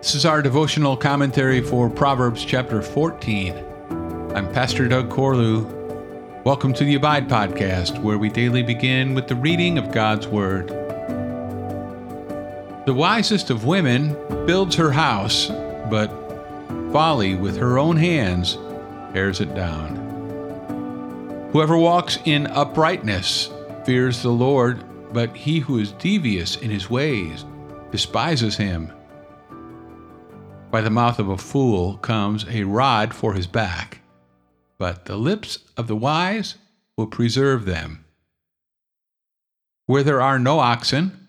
This is our devotional commentary for Proverbs chapter 14. I'm Pastor Doug Corlew. Welcome to the Abide Podcast, where we daily begin with the reading of God's Word. The wisest of women builds her house, but folly with her own hands tears it down. Whoever walks in uprightness fears the Lord, but he who is devious in his ways despises him. By the mouth of a fool comes a rod for his back, but the lips of the wise will preserve them. Where there are no oxen,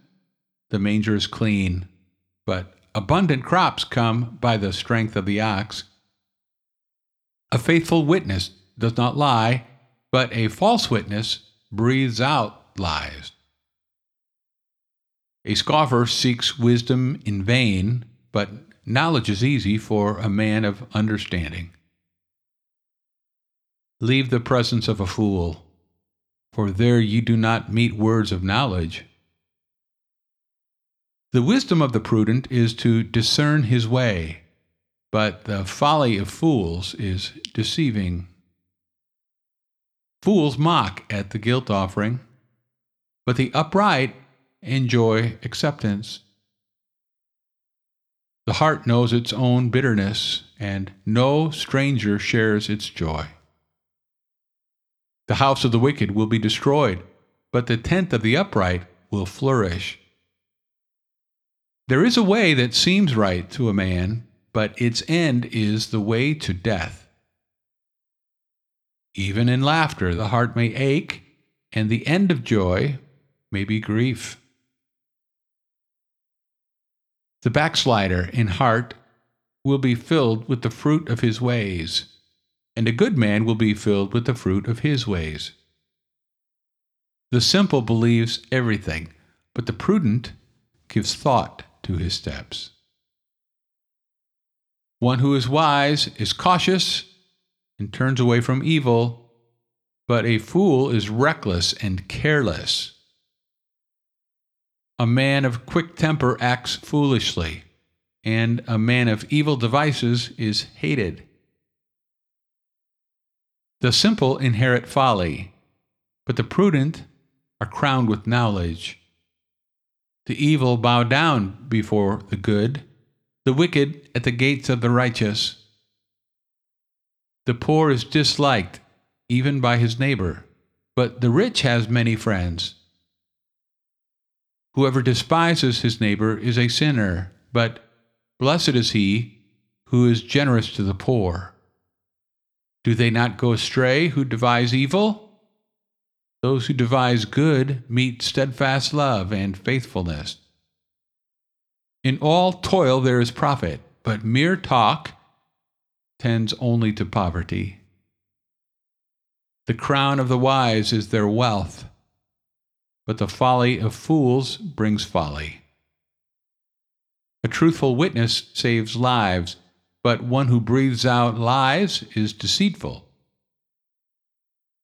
the manger is clean, but abundant crops come by the strength of the ox. A faithful witness does not lie, but a false witness breathes out lies. A scoffer seeks wisdom in vain, but Knowledge is easy for a man of understanding. Leave the presence of a fool, for there you do not meet words of knowledge. The wisdom of the prudent is to discern his way, but the folly of fools is deceiving. Fools mock at the guilt offering, but the upright enjoy acceptance. The heart knows its own bitterness, and no stranger shares its joy. The house of the wicked will be destroyed, but the tent of the upright will flourish. There is a way that seems right to a man, but its end is the way to death. Even in laughter, the heart may ache, and the end of joy may be grief. The backslider in heart will be filled with the fruit of his ways, and a good man will be filled with the fruit of his ways. The simple believes everything, but the prudent gives thought to his steps. One who is wise is cautious and turns away from evil, but a fool is reckless and careless. A man of quick temper acts foolishly, and a man of evil devices is hated. The simple inherit folly, but the prudent are crowned with knowledge. The evil bow down before the good, the wicked at the gates of the righteous. The poor is disliked even by his neighbor, but the rich has many friends. Whoever despises his neighbor is a sinner, but blessed is he who is generous to the poor. Do they not go astray who devise evil? Those who devise good meet steadfast love and faithfulness. In all toil there is profit, but mere talk tends only to poverty. The crown of the wise is their wealth but the folly of fools brings folly. A truthful witness saves lives, but one who breathes out lies is deceitful.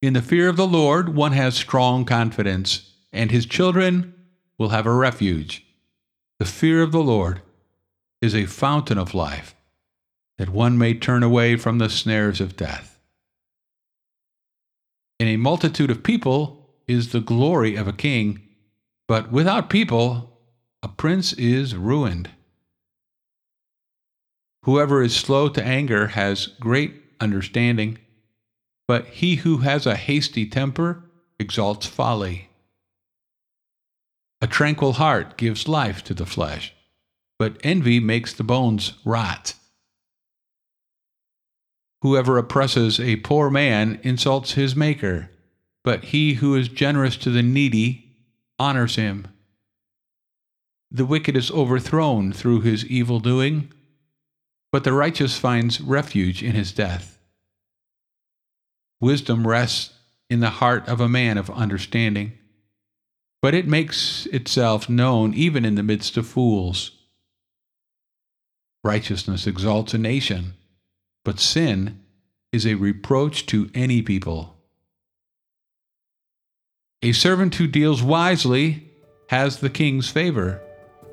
In the fear of the Lord, one has strong confidence, and his children will have a refuge. The fear of the Lord is a fountain of life, that one may turn away from the snares of death. In a multitude of people, is the glory of a king, but without people, a prince is ruined. Whoever is slow to anger has great understanding, but he who has a hasty temper exalts folly. A tranquil heart gives life to the flesh, but envy makes the bones rot. Whoever oppresses a poor man insults his maker but he who is generous to the needy honors him. The wicked is overthrown through his evil doing, but the righteous finds refuge in his death. Wisdom rests in the heart of a man of understanding, but it makes itself known even in the midst of fools. Righteousness exalts a nation, but sin is a reproach to any people. A servant who deals wisely has the king's favor,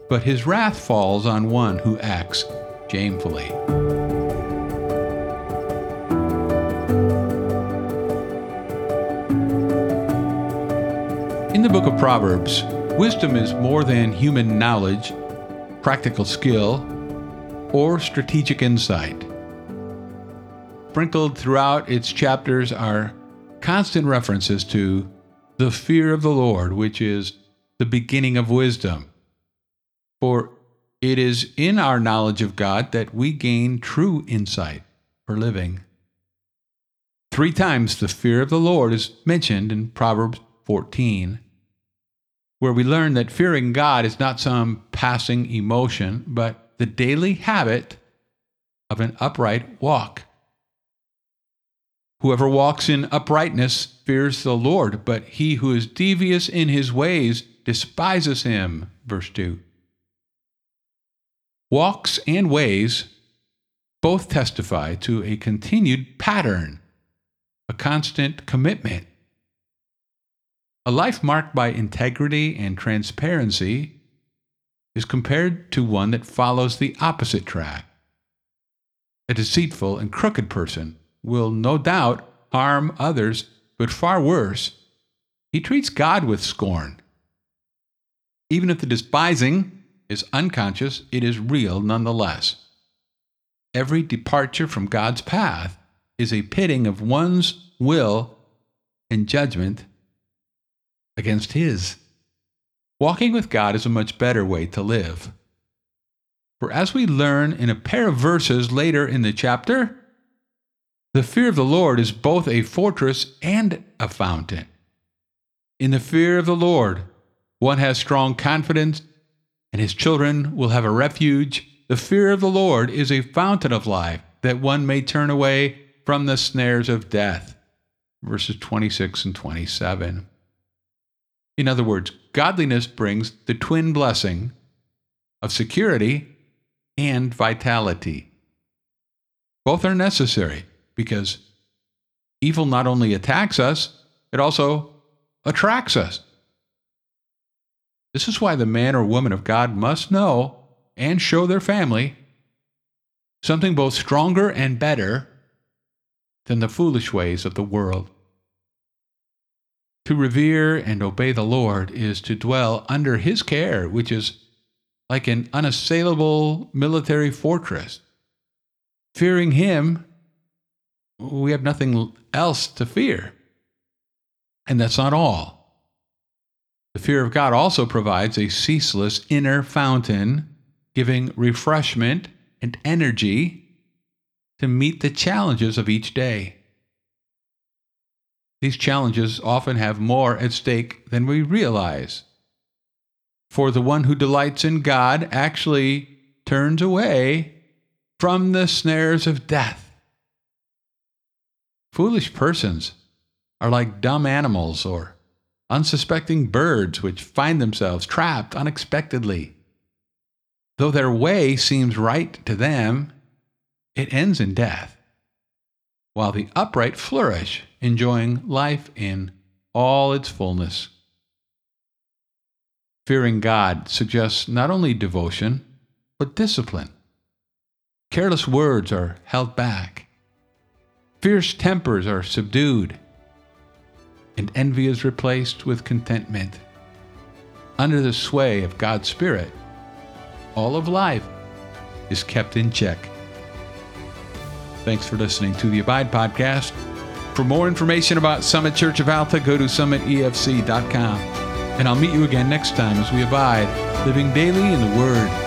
but his wrath falls on one who acts shamefully. In the book of Proverbs, wisdom is more than human knowledge, practical skill, or strategic insight. Sprinkled throughout its chapters are constant references to the fear of the Lord, which is the beginning of wisdom. For it is in our knowledge of God that we gain true insight for living. Three times the fear of the Lord is mentioned in Proverbs 14 where we learn that fearing God is not some passing emotion, but the daily habit of an upright walk. Whoever walks in uprightness fears the Lord, but he who is devious in his ways despises him. Verse 2. Walks and ways both testify to a continued pattern, a constant commitment a life marked by integrity and transparency is compared to one that follows the opposite track. A deceitful and crooked person will no doubt harm others, but far worse, he treats God with scorn. Even if the despising is unconscious, it is real nonetheless. Every departure from God's path is a pitting of one's will and judgment against His. Walking with God is a much better way to live. For as we learn in a pair of verses later in the chapter, the fear of the Lord is both a fortress and a fountain. In the fear of the Lord, one has strong confidence, and his children will have a refuge. The fear of the Lord is a fountain of life, that one may turn away from the snares of death. Verses 26 and 27. In other words, godliness brings the twin blessing of security and vitality. Both are necessary because evil not only attacks us, it also attracts us. This is why the man or woman of God must know and show their family something both stronger and better than the foolish ways of the world. To revere and obey the Lord is to dwell under his care, which is like an unassailable military fortress. Fearing him, we have nothing else to fear. And that's not all. The fear of God also provides a ceaseless inner fountain, giving refreshment and energy to meet the challenges of each day. These challenges often have more at stake than we realize. For the one who delights in God actually turns away from the snares of death. Foolish persons are like dumb animals or unsuspecting birds which find themselves trapped unexpectedly. Though their way seems right to them, it ends in death, while the upright flourish enjoying life in all its fullness. Fearing God suggests not only devotion, but discipline. Careless words are held back. Fierce tempers are subdued. And envy is replaced with contentment. Under the sway of God's Spirit, all of life is kept in check. Thanks for listening to the Abide Podcast. For more information about Summit Church of Alta, go to summitefc.com. And I'll meet you again next time as we abide, living daily in the Word.